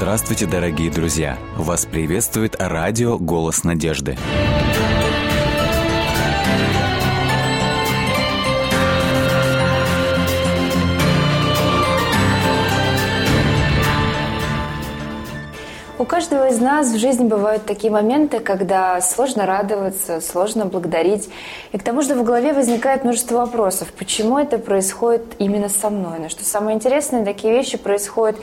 Здравствуйте, дорогие друзья! Вас приветствует радио «Голос надежды». У каждого из нас в жизни бывают такие моменты, когда сложно радоваться, сложно благодарить. И к тому же в голове возникает множество вопросов. Почему это происходит именно со мной? Но что самое интересное, такие вещи происходят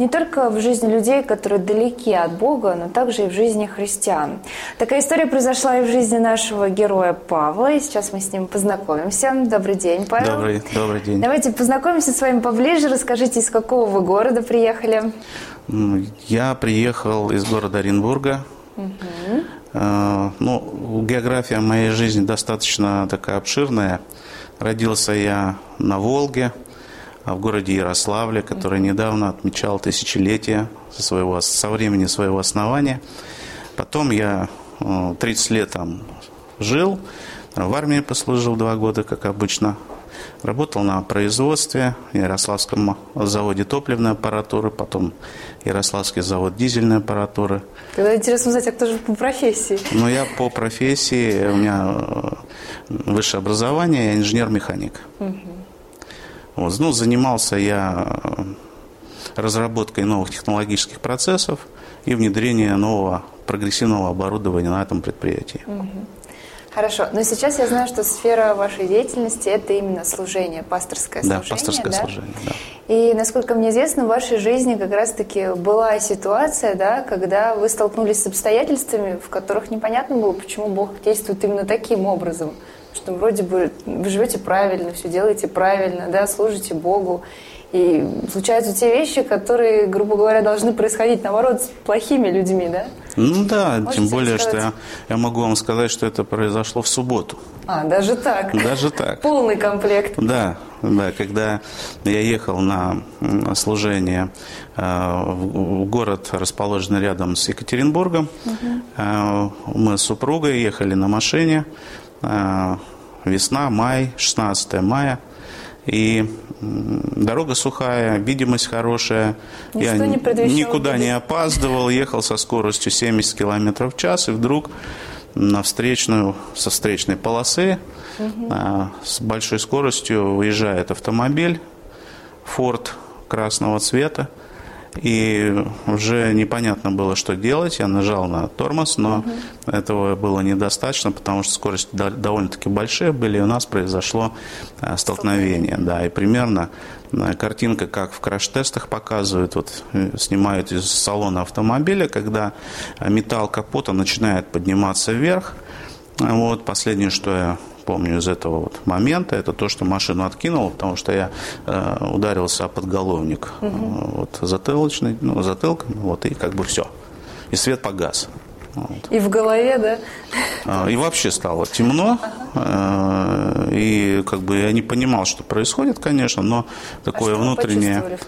не только в жизни людей, которые далеки от Бога, но также и в жизни христиан. Такая история произошла и в жизни нашего героя Павла, и сейчас мы с ним познакомимся. Добрый день, Павел. Добрый, добрый день. Давайте познакомимся с вами поближе, расскажите, из какого вы города приехали. Я приехал из города Оренбурга. Угу. Ну, география моей жизни достаточно такая обширная. Родился я на Волге, в городе Ярославле, который недавно отмечал тысячелетие со, своего, со времени своего основания. Потом я 30 э, лет там жил, в армии послужил два года, как обычно, Работал на производстве, Ярославском заводе топливной аппаратуры, потом Ярославский завод дизельной аппаратуры. Тогда интересно узнать, а кто же по профессии? Ну, я по профессии, у меня э, высшее образование, я инженер-механик. Угу. Вот, ну, занимался я э, разработкой новых технологических процессов и внедрением нового прогрессивного оборудования на этом предприятии. Угу. Хорошо, но сейчас я знаю, что сфера вашей деятельности – это именно служение, пасторское служение. Да, пасторское да? служение, да. И, насколько мне известно, в вашей жизни как раз-таки была ситуация, да, когда вы столкнулись с обстоятельствами, в которых непонятно было, почему Бог действует именно таким образом. Что вроде бы вы живете правильно, все делаете правильно, да, служите Богу, и случаются те вещи, которые, грубо говоря, должны происходить, наоборот, с плохими людьми, да? Ну да, Можете тем более, сказать? что я, я могу вам сказать, что это произошло в субботу. А, даже так? Даже так. Полный комплект. Да, да, когда я ехал на служение э, в город, расположенный рядом с Екатеринбургом, угу. мы с супругой ехали на машине, весна, май, 16 мая, и дорога сухая, видимость хорошая. Ничто Я не никуда не опаздывал, ехал со скоростью 70 км в час, и вдруг на встречную, со встречной полосы угу. с большой скоростью выезжает автомобиль Ford красного цвета. И уже непонятно было, что делать. Я нажал на тормоз, но угу. этого было недостаточно, потому что скорости довольно-таки большие были, и у нас произошло э, столкновение. Да, и примерно э, картинка, как в краш-тестах показывают, вот э, снимают из салона автомобиля, когда металл капота начинает подниматься вверх. Вот последнее, что я помню из этого вот момента, это то, что машину откинул, потому что я э, ударился о подголовник угу. вот, затылочный, ну, затылком, вот, и как бы все. И свет погас. Вот. И в голове, да? А, и вообще стало темно, ага. э, и как бы я не понимал, что происходит, конечно, но такое а внутреннее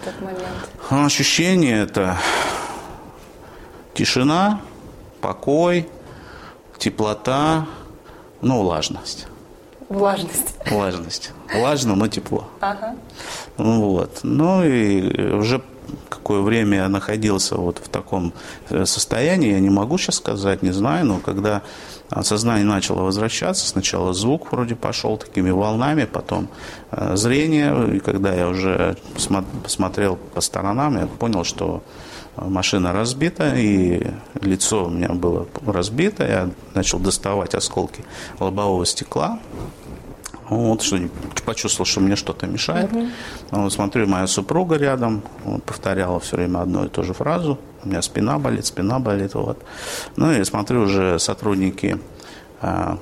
ощущение это тишина, покой, теплота, ну, влажность. Влажность. Влажность. Влажно, но тепло. Ага. Вот. Ну и уже какое время я находился вот в таком э, состоянии, я не могу сейчас сказать, не знаю, но когда сознание начало возвращаться, сначала звук вроде пошел такими волнами, потом э, зрение, и когда я уже смотрел по сторонам, я понял, что машина разбита, и лицо у меня было разбито, я начал доставать осколки лобового стекла, вот, что почувствовал, что мне что-то мешает. Угу. Вот, смотрю, моя супруга рядом, повторяла все время одну и ту же фразу. У меня спина болит, спина болит. Вот. Ну и смотрю, уже сотрудники а,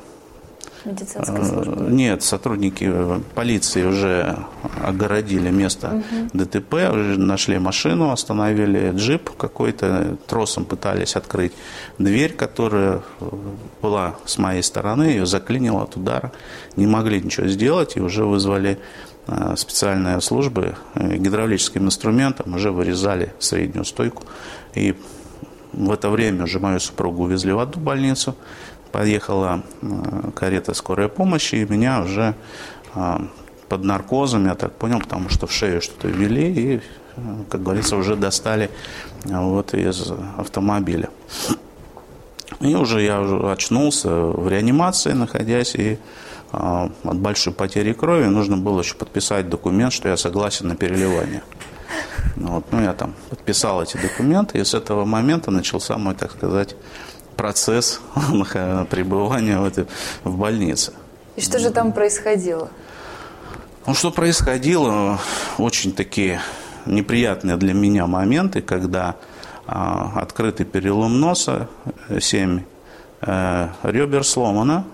Медицинской э, службы? Нет, сотрудники полиции уже огородили место угу. ДТП, нашли машину, остановили джип какой-то, тросом пытались открыть дверь, которая была с моей стороны, ее заклинило от удара, не могли ничего сделать и уже вызвали э, специальные службы э, гидравлическим инструментом, уже вырезали среднюю стойку. И в это время уже мою супругу увезли в одну больницу, подъехала э, карета скорой помощи, и меня уже под наркозом, я так понял, потому что в шею что-то ввели, и как говорится, уже достали вот из автомобиля. И уже я уже очнулся в реанимации, находясь, и а, от большой потери крови нужно было еще подписать документ, что я согласен на переливание. Вот, ну, я там подписал эти документы, и с этого момента начался мой, так сказать, процесс пребывания в, этой, в больнице. И что же там происходило? Ну, что происходило, очень такие неприятные для меня моменты, когда а, открытый перелом носа, 7 э, ребер сломано,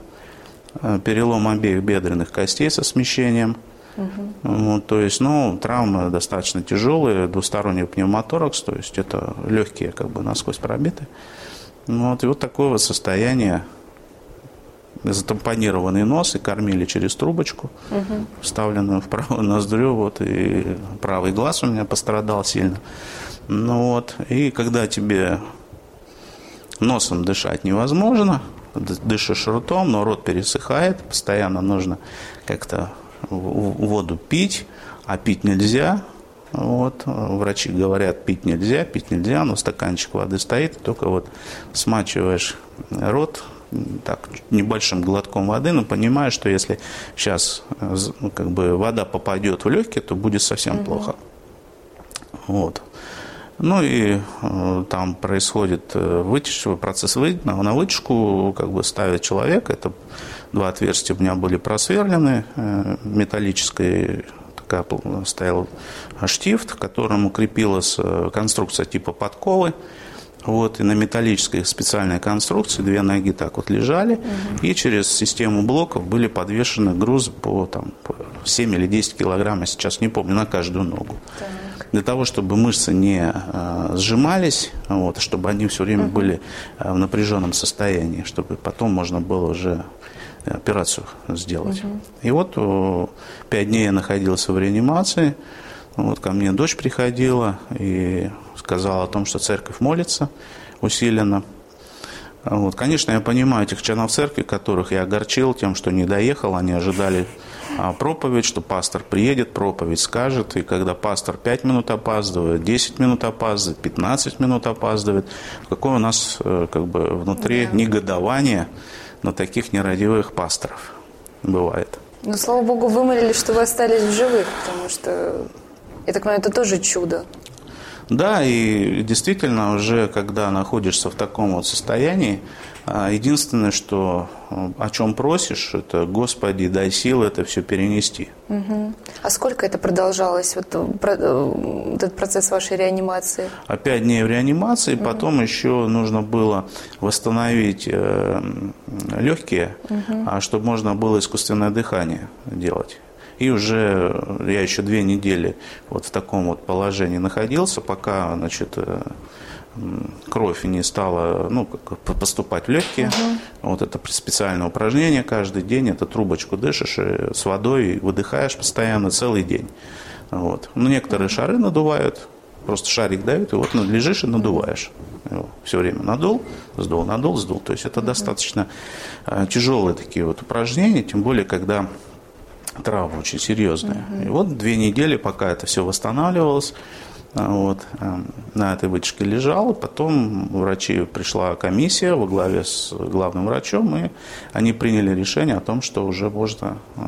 э, перелом обеих бедренных костей со смещением. Угу. Вот, то есть, ну, травмы достаточно тяжелые, двусторонний пневмоторакс, то есть это легкие как бы насквозь пробиты. Вот, и вот такое вот состояние затампонированный нос и кормили через трубочку, угу. вставленную в правую ноздрю, вот, и правый глаз у меня пострадал сильно. Ну вот, и когда тебе носом дышать невозможно, дышишь ртом, но рот пересыхает, постоянно нужно как-то воду пить, а пить нельзя. Вот, врачи говорят, пить нельзя, пить нельзя, но стаканчик воды стоит, только вот смачиваешь рот, так, небольшим глотком воды, но понимаешь, что если сейчас ну, как бы вода попадет в легкие, то будет совсем угу. плохо. Вот. Ну и э, там происходит э, вытяжка, процесс вы, на, на вытяжку как бы ставят человека. Это два отверстия у меня были просверлены, э, металлической такая стоял штифт, к которому крепилась э, конструкция типа подковы. Вот, и на металлической специальной конструкции две ноги так вот лежали, угу. и через систему блоков были подвешены грузы по, там, по 7 или 10 килограмм, я сейчас не помню, на каждую ногу. Так для того, чтобы мышцы не э, сжимались, вот, чтобы они все время были э, в напряженном состоянии, чтобы потом можно было уже операцию сделать. Угу. И вот пять дней я находился в реанимации. Вот ко мне дочь приходила и сказала о том, что церковь молится усиленно. Вот, конечно, я понимаю этих членов церкви, которых я огорчил тем, что не доехал, они ожидали а, проповедь, что пастор приедет, проповедь скажет, и когда пастор 5 минут опаздывает, 10 минут опаздывает, 15 минут опаздывает, какое у нас э, как бы внутри да. негодование на таких нерадивых пасторов бывает. Ну, слава богу, вы молились, что вы остались в живых, потому что, я так понимаю, это тоже чудо. Да, и действительно уже, когда находишься в таком вот состоянии, а, единственное, что э, о чем просишь, это Господи, дай силы это все перенести. Угу. А сколько это продолжалось, вот, э, э, этот процесс вашей реанимации? Пять дней в реанимации, угу. потом еще нужно было восстановить легкие, угу. чтобы можно было искусственное дыхание делать. И уже я еще две недели вот в таком вот положении находился, пока, значит, кровь не стала ну, поступать в легкие. Угу. Вот это специальное упражнение каждый день. Это трубочку дышишь и с водой выдыхаешь постоянно целый день. Вот. Ну, некоторые шары надувают, просто шарик дают, и вот лежишь и надуваешь. Его все время надул, сдул, надул, сдул. То есть это угу. достаточно э, тяжелые такие вот упражнения, тем более, когда травма очень серьезная. Угу. И вот две недели, пока это все восстанавливалось, а, вот, эм, на этой вытяжке лежал. Потом врачи пришла комиссия во главе с главным врачом, и они приняли решение о том, что уже можно э,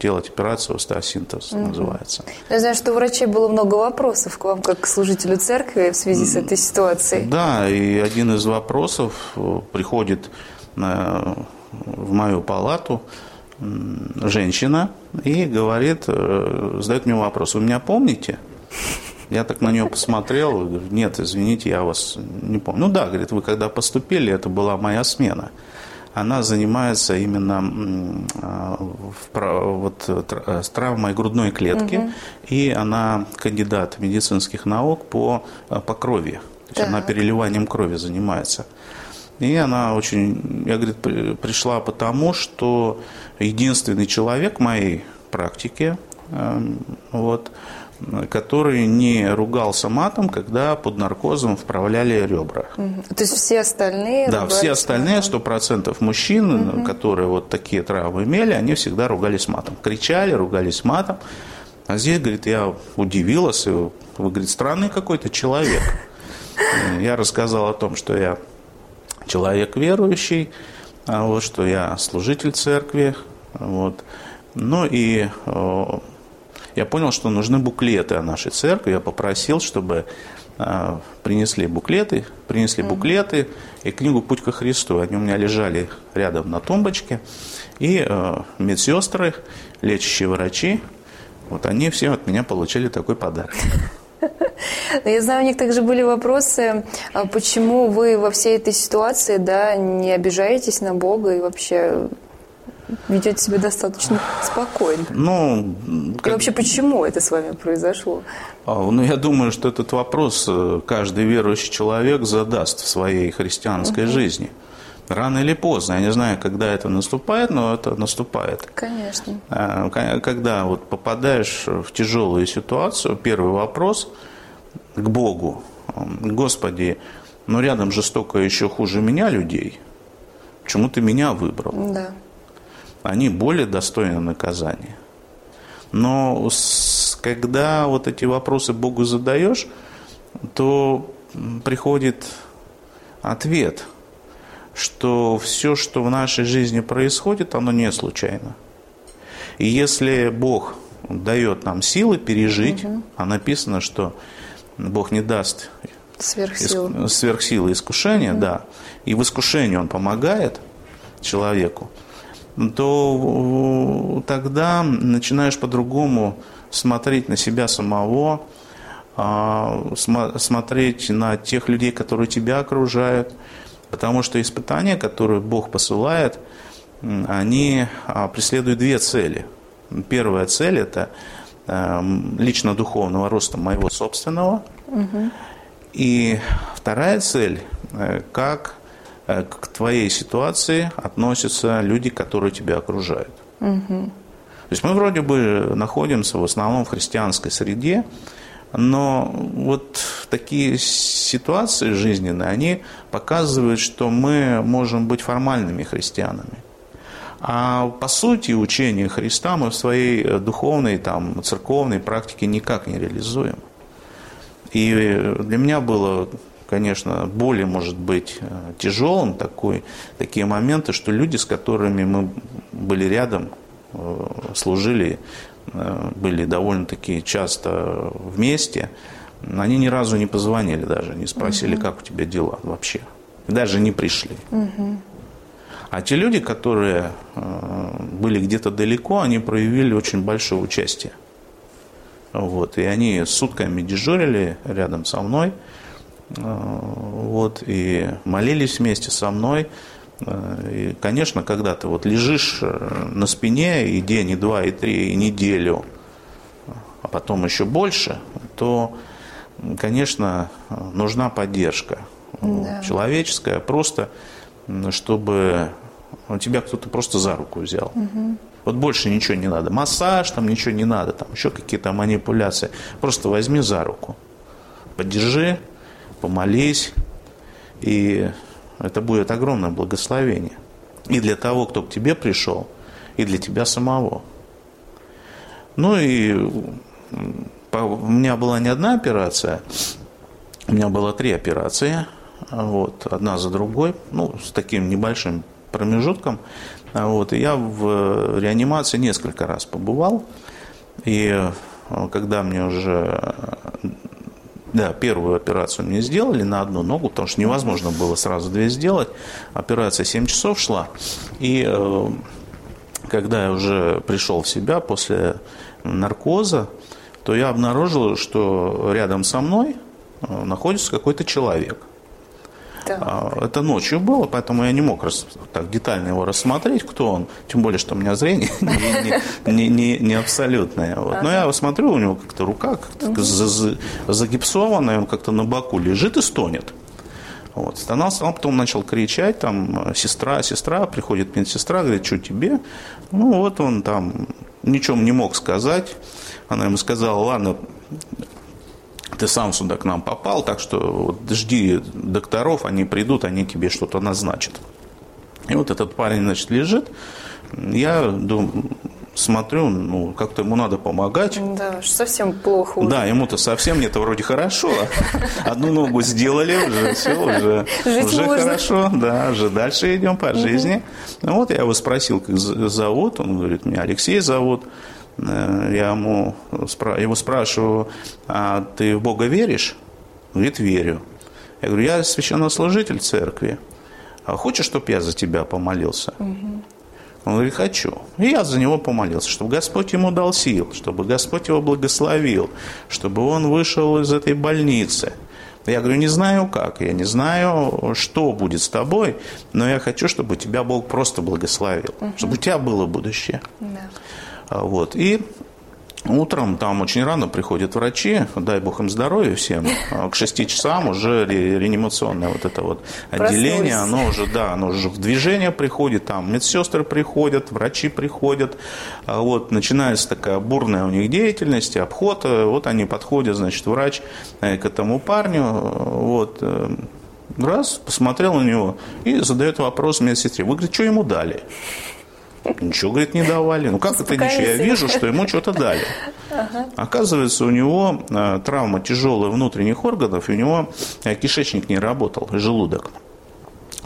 делать операцию остеосинтез, угу. называется. Я знаю, что у врачей было много вопросов к вам, как к служителю церкви в связи с этой ситуацией. Да, и один из вопросов э, приходит в мою палату женщина и говорит, э, задает мне вопрос, вы меня помните? Я так на нее посмотрел, говорю, нет, извините, я вас не помню. Ну да, говорит, вы когда поступили, это была моя смена. Она занимается именно а, вот, с травмой грудной клетки, угу. и она кандидат медицинских наук по, а, по крови. То есть так. она переливанием крови занимается. И она очень, я говорит, пришла потому, что единственный человек в моей практике, эм, вот, который не ругался матом, когда под наркозом вправляли ребра. То есть все остальные? Да, все остальные, сто процентов мужчин, угу. которые вот такие травмы имели, они всегда ругались матом. Кричали, ругались матом. А здесь, говорит, я удивилась, вы, говорит, странный какой-то человек. Я рассказал о том, что я человек верующий, а вот, что я служитель церкви, вот. Ну и я понял, что нужны буклеты о нашей церкви. Я попросил, чтобы а, принесли буклеты, принесли буклеты и книгу «Путь ко Христу». Они у меня лежали рядом на тумбочке. И э, медсестры, лечащие врачи, вот они все от меня получили такой подарок. Я знаю, у них также были вопросы, а почему вы во всей этой ситуации да, не обижаетесь на Бога и вообще ведете себя достаточно спокойно. Ну, как... И вообще, почему это с вами произошло? А, ну, я думаю, что этот вопрос э, каждый верующий человек задаст в своей христианской угу. жизни. Рано или поздно, я не знаю, когда это наступает, но это наступает. Конечно. А, когда вот попадаешь в тяжелую ситуацию, первый вопрос к Богу. Господи, ну рядом же столько еще хуже меня людей. Почему ты меня выбрал? Да они более достойны наказания. Но когда вот эти вопросы Богу задаешь, то приходит ответ, что все, что в нашей жизни происходит, оно не случайно. И если Бог дает нам силы пережить, угу. а написано, что Бог не даст сверхсилы, сверхсилы искушения, угу. да, и в искушении Он помогает человеку, то тогда начинаешь по-другому смотреть на себя самого, а, смотреть на тех людей, которые тебя окружают, потому что испытания, которые Бог посылает, они а, преследуют две цели. Первая цель – это лично духовного роста моего собственного, угу. и вторая цель э, – как Э, к твоей ситуации относятся люди, которые тебя окружают. Угу. То есть мы вроде бы находимся в основном в христианской среде, но вот такие ситуации жизненные, они показывают, что мы можем быть формальными христианами. А по сути учения Христа мы в своей духовной, там, церковной практике никак не реализуем. И для меня было конечно, более может быть э, тяжелым такой, такие моменты, что люди, с которыми мы были рядом, э, служили, э, были довольно-таки часто вместе, они ни разу не позвонили даже, не спросили, угу. как у тебя дела вообще. Даже не пришли. Угу. А те люди, которые были где-то далеко, они проявили очень большое участие. Вот, и они сутками дежурили рядом со мной. Э, вот, и молились вместе со мной. Э, и, конечно, когда ты вот лежишь э, на спине и день, и два, и три, и неделю, а потом еще больше, то, конечно, нужна поддержка да. человеческая, просто чтобы тебя кто-то просто за руку взял. Угу. Вот больше ничего не надо. Массаж, там ничего не надо, там еще какие-то манипуляции. Просто возьми за руку, поддержи, помолись, и это будет огромное благословение. И для того, кто к тебе пришел, и для тебя самого. Ну и у меня была не одна операция, у меня было три операции, вот, одна за другой, ну, с таким небольшим промежутком. Вот, и я в реанимации несколько раз побывал, и когда мне уже да, первую операцию мне сделали на одну ногу, потому что невозможно было сразу две сделать. Операция 7 часов шла. И э, когда я уже пришел в себя после наркоза, то я обнаружил, что рядом со мной э, находится какой-то человек – да. Это ночью было, поэтому я не мог так детально его рассмотреть, кто он. Тем более, что у меня зрение не, не, не, не абсолютное. Вот. Но я его смотрю, у него как-то рука как загипсованная, он как-то на боку лежит и стонет. Вот. Стонал, стонал, потом начал кричать, там, сестра, сестра, приходит медсестра, говорит, что тебе? Ну, вот он там ничем не мог сказать. Она ему сказала, ладно, ты сам сюда к нам попал, так что вот жди докторов, они придут, они тебе что-то назначат. И вот этот парень, значит, лежит. Я дум, смотрю, ну, как-то ему надо помогать. Да, совсем плохо уже. Да, ему-то совсем нет, вроде хорошо. Одну ногу сделали, уже все, уже, Жить уже можно. хорошо, да, уже дальше идем по жизни. Ну, вот я его спросил, как зовут, он говорит, меня Алексей зовут. Э, я ему, его спрашиваю, а ты в Бога веришь? Говорит, верю. Я говорю, я священнослужитель церкви. А хочешь, чтобы я за тебя помолился? Угу. Он говорит, хочу. И я за него помолился, чтобы Господь ему дал сил, чтобы Господь его благословил, чтобы он вышел из этой больницы. Я говорю, не знаю как, я не знаю, что будет с тобой, но я хочу, чтобы тебя Бог просто благословил, угу. чтобы у тебя было будущее. Да. Вот. И Утром там очень рано приходят врачи, дай бог им здоровья всем. А к 6 часам уже реанимационное вот это вот отделение, оно уже, да, оно уже в движение приходит, там медсестры приходят, врачи приходят. А вот начинается такая бурная у них деятельность, обход. Вот они подходят, значит, врач э, к этому парню, вот, э, раз, посмотрел на него и задает вопрос медсестре. Вы, говорит, что ему дали? Ничего, говорит, не давали. Ну как это ничего? Я вижу, что ему что-то дали. Ага. Оказывается, у него э, травма тяжелая внутренних органов, и у него э, кишечник не работал, желудок.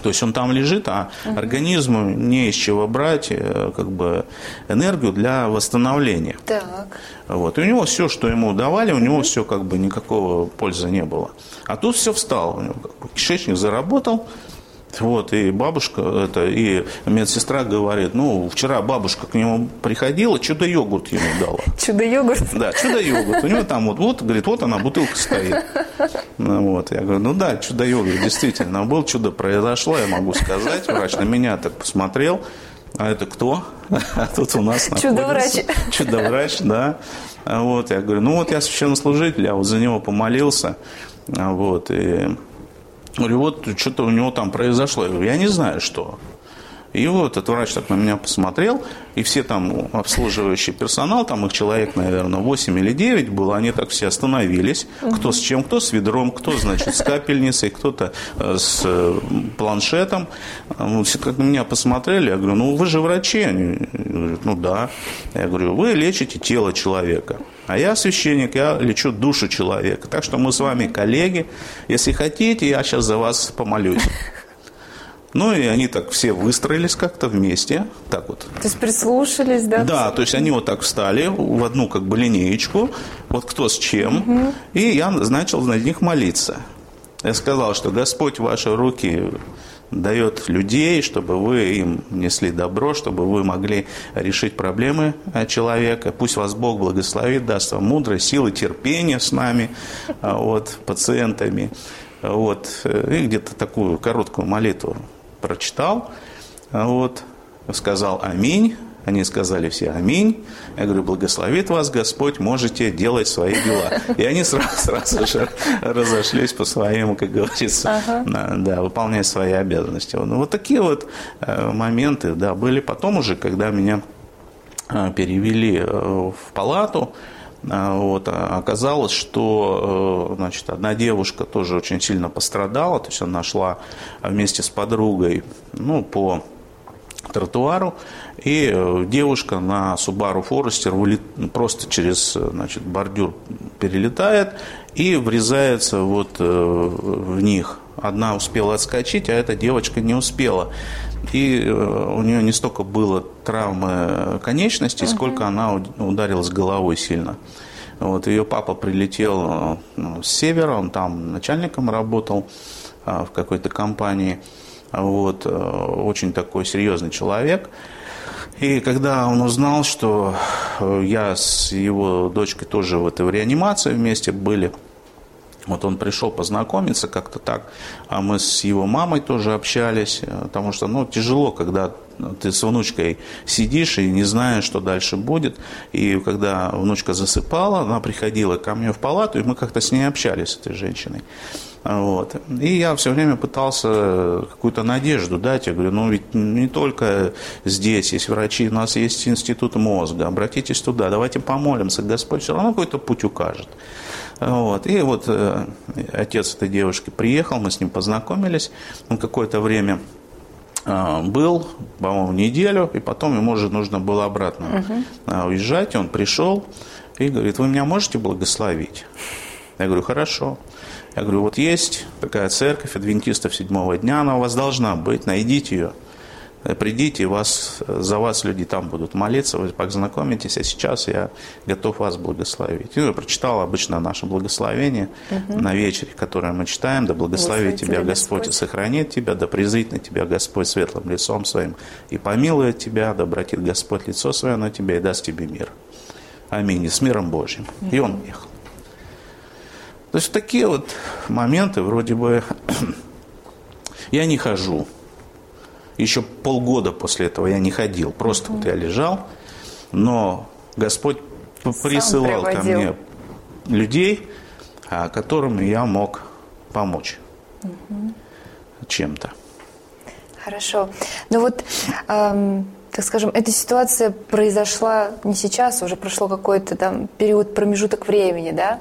То есть он там лежит, а угу. организму не из чего брать э, как бы, энергию для восстановления. Так. Вот. И у него все, что ему давали, у него угу. все как бы никакого пользы не было. А тут все встало. У него как бы, кишечник заработал, вот, и бабушка, это, и медсестра говорит, ну, вчера бабушка к нему приходила, чудо-йогурт ему дала. Чудо-йогурт? Да, чудо-йогурт. У него там вот, вот, говорит, вот она, бутылка стоит. Ну, вот, я говорю, ну да, чудо-йогурт, действительно, был чудо произошло, я могу сказать. Врач на меня так посмотрел, а это кто? А тут у нас Чудо-врач. Чудо-врач, да. Вот, я говорю, ну вот я священнослужитель, я вот за него помолился, вот, и Говорю, вот что-то у него там произошло. Я не знаю, что. И вот этот врач так на меня посмотрел, и все там обслуживающий персонал, там их человек, наверное, 8 или 9 было, они так все остановились, угу. кто с чем, кто с ведром, кто, значит, с капельницей, кто-то э, с э, планшетом. Все как на меня посмотрели, я говорю, ну вы же врачи. Они говорят, ну да. Я говорю, вы лечите тело человека. А я священник, я лечу душу человека. Так что мы с вами коллеги. Если хотите, я сейчас за вас помолюсь. Ну, и они так все выстроились как-то вместе, так вот. То есть прислушались, да? Да, то есть они вот так встали в одну как бы линеечку, вот кто с чем, угу. и я начал на них молиться. Я сказал, что Господь ваши руки дает людей, чтобы вы им несли добро, чтобы вы могли решить проблемы человека. Пусть вас Бог благословит, даст вам мудрость, силы, терпения с нами, а, вот, пациентами. Вот, и где-то такую короткую молитву прочитал, вот, сказал «Аминь», они сказали все «Аминь». Я говорю, благословит вас Господь, можете делать свои дела. И они сразу, сразу же разошлись по своим, как говорится, ага. да, выполнять свои обязанности. Ну, вот такие вот э, моменты, да, были потом уже, когда меня э, перевели э, в палату, вот, а оказалось, что значит, одна девушка тоже очень сильно пострадала, то есть она шла вместе с подругой ну, по тротуару, и э, девушка на Subaru Forester просто через значит, бордюр перелетает и врезается вот э, в них. Одна успела отскочить, а эта девочка не успела. И э, у нее не столько было травмы конечностей, uh-huh. сколько она ударилась головой сильно. Вот, ее папа прилетел ну, с севера, он там начальником работал а, в какой-то компании. Вот, очень такой серьезный человек. И когда он узнал, что э, я с его дочкой тоже в этой реанимации вместе были, вот он пришел познакомиться как-то так, а мы с его мамой тоже общались, э, потому что, ну, тяжело, когда ты с внучкой сидишь и не знаешь, что дальше будет. И когда внучка засыпала, она приходила ко мне в палату, и мы как-то с ней общались, с этой женщиной. Вот. И я все время пытался какую-то надежду дать. Я говорю, ну ведь не только здесь есть врачи, у нас есть институт мозга, обратитесь туда, давайте помолимся, Господь все равно какой-то путь укажет. Вот. И вот э, отец этой девушки приехал, мы с ним познакомились, он какое-то время а, был, по-моему, неделю, и потом ему уже нужно было обратно угу. уезжать. Он пришел и говорит, вы меня можете благословить? Я говорю, хорошо. Я говорю, вот есть такая церковь адвентистов седьмого дня, она у вас должна быть, найдите ее. Э, придите, вас, за вас люди там будут молиться, вы познакомитесь, а сейчас я готов вас благословить. И я прочитал обычно наше благословение угу. на вечере, которое мы читаем, да благословит тебя Господь, Господь и сохранит тебя, да презрит на тебя Господь светлым лицом своим и помилует тебя, да обратит Господь лицо свое на тебя и даст тебе мир. Аминь. И с миром Божьим. Угу. И он уехал. То есть такие вот моменты, вроде бы, я не хожу. Еще полгода после этого я не ходил. Просто вот я лежал, но Господь присылал ко мне людей, а, которым я мог помочь угу. чем-то. Хорошо. Ну вот, эм, так скажем, эта ситуация произошла не сейчас, уже прошло какой-то там период, промежуток времени, да?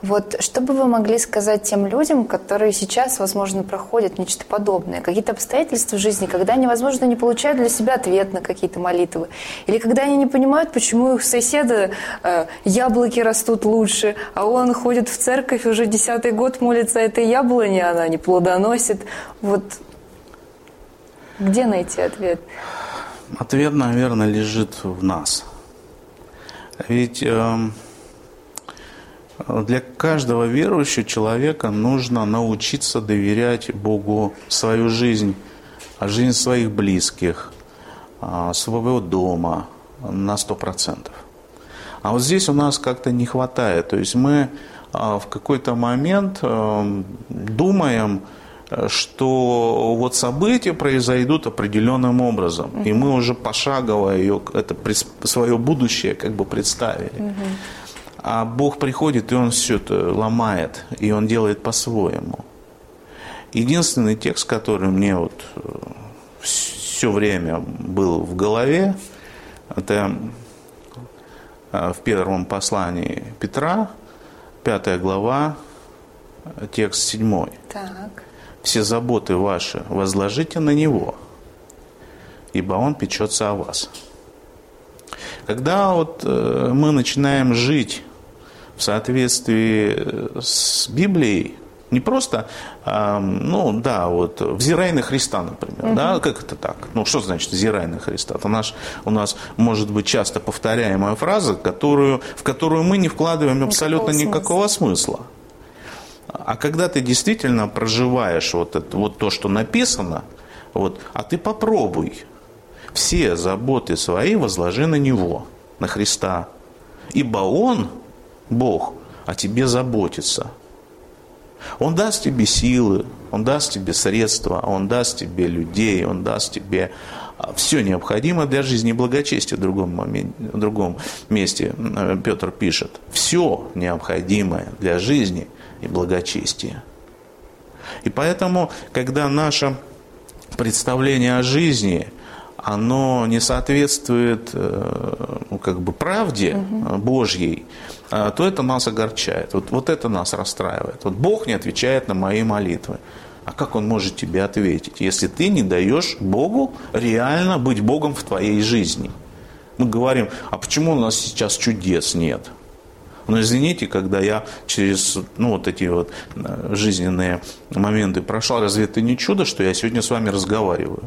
Вот что бы вы могли сказать тем людям, которые сейчас, возможно, проходят нечто подобное? Какие-то обстоятельства в жизни, когда они, возможно, не получают для себя ответ на какие-то молитвы? Или когда они не понимают, почему их соседа э, яблоки растут лучше, а он ходит в церковь уже десятый год молится этой яблоне, она не плодоносит. Вот где найти ответ? Ответ, наверное, лежит в нас. Ведь... Э, для каждого верующего человека нужно научиться доверять Богу свою жизнь, жизнь своих близких, а, своего дома на сто процентов. А вот здесь у нас как-то не хватает. То есть мы а, в какой-то момент а, думаем, что вот события произойдут определенным образом, и мы уже пошагово ее, это свое будущее как бы представили. А Бог приходит, и Он все это ломает, и Он делает по-своему. Единственный текст, который мне вот э, все время был в голове, это э, в первом послании Петра, пятая глава, текст седьмой. Так. Все заботы ваши возложите на Него, ибо Он печется о вас. Когда вот э, мы начинаем жить в соответствии э, с Библией, не просто, э, ну да, вот взирай на Христа, например, угу. да, как это так? Ну что значит взирай на Христа? Это наш, у нас может быть часто повторяемая фраза, которую, в которую мы не вкладываем абсолютно никакого, никакого смысла. смысла. А когда ты действительно проживаешь вот, это, вот то, что написано, вот, а ты попробуй все заботы свои возложи на Него, на Христа. Ибо Он Бог о тебе заботится. Он даст тебе силы, Он даст тебе средства, Он даст тебе людей, Он даст тебе а, все необходимое для жизни и благочестия в другом, моменте, в другом месте Петр пишет. Все необходимое для жизни и благочестия. И поэтому, когда наше представление о жизни оно не соответствует э, ну, как бы правде угу. Божьей, а, то это нас огорчает. Вот, вот это нас расстраивает. Вот Бог не отвечает на мои молитвы. А как Он может тебе ответить, если ты не даешь Богу реально быть Богом в твоей жизни? Мы говорим, а почему у нас сейчас чудес нет? Но извините, когда я через ну, вот эти вот э, жизненные моменты прошел, разве это не чудо, что я сегодня с вами разговариваю?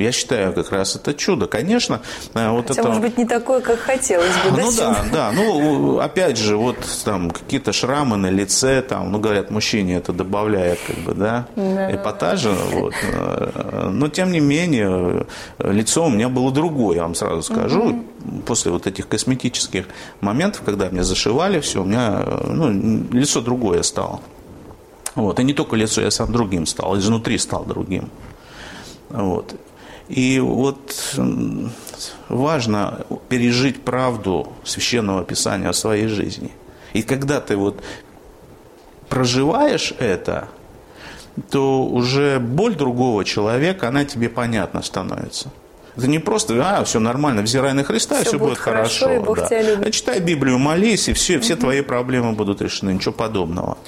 Я считаю, как раз это чудо. Конечно, э, вот Хотя, это... может быть, не такое, как хотелось бы. Ну да, да. Ну, опять же, вот там какие-то шрамы на лице, там, ну, говорят, мужчине это добавляет, как бы, да, да. эпатажа. Вот. Но, тем не менее, лицо у меня было другое, я вам сразу скажу. Угу. После вот этих косметических моментов, когда меня зашивали, все, у меня ну, лицо другое стало. Вот. И не только лицо, я сам другим стал, изнутри стал другим. Вот. И вот важно пережить правду священного писания о своей жизни. И когда ты вот проживаешь это, то уже боль другого человека, она тебе понятна становится. Это не просто, а, все нормально, взирай на Христа, все, все будет, хорошо. хорошо и Бог да. тебя любит. Читай Библию, молись, и все, все твои проблемы будут решены. Ничего подобного.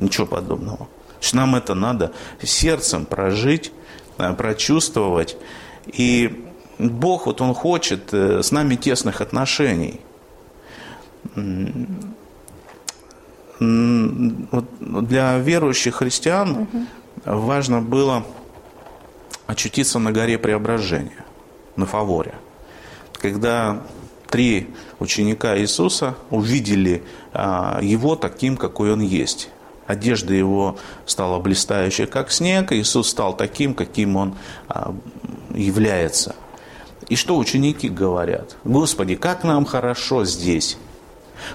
Ничего подобного. Значит, нам это надо сердцем прожить прочувствовать. И Бог, вот Он хочет с нами тесных отношений. Для верующих христиан угу. важно было очутиться на горе преображения, на Фаворе. Когда три ученика Иисуса увидели а, Его таким, какой Он есть. Одежда его стала блистающей, как снег, Иисус стал таким, каким Он а, является. И что ученики говорят? Господи, как нам хорошо здесь.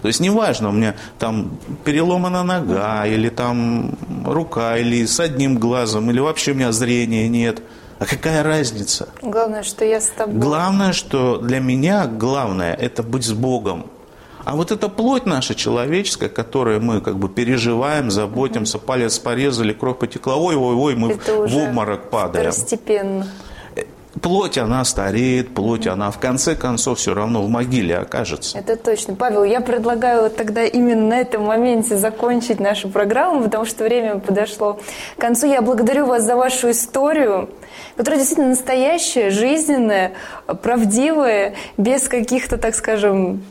То есть неважно, у меня там переломана нога, или там рука, или с одним глазом, или вообще у меня зрения нет. А какая разница? Главное, что я с тобой. Главное, что для меня главное – это быть с Богом. А вот эта плоть наша человеческая, которую мы как бы переживаем, заботимся, палец порезали, кровь потекла, ой, ой, ой, мы это в обморок падаем. Постепенно плоть, она стареет, плоть, она в конце концов все равно в могиле окажется. Это точно. Павел, я предлагаю вот тогда именно на этом моменте закончить нашу программу, потому что время подошло к концу. Я благодарю вас за вашу историю, которая действительно настоящая, жизненная, правдивая, без каких-то, так скажем,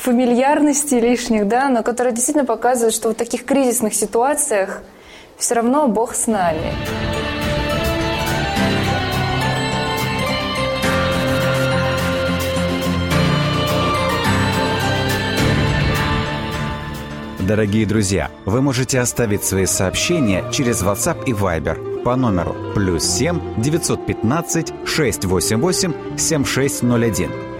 фамильярностей лишних, да, но которая действительно показывает, что в таких кризисных ситуациях все равно Бог с нами. Дорогие друзья, вы можете оставить свои сообщения через WhatsApp и Viber по номеру плюс 7 915 688 7601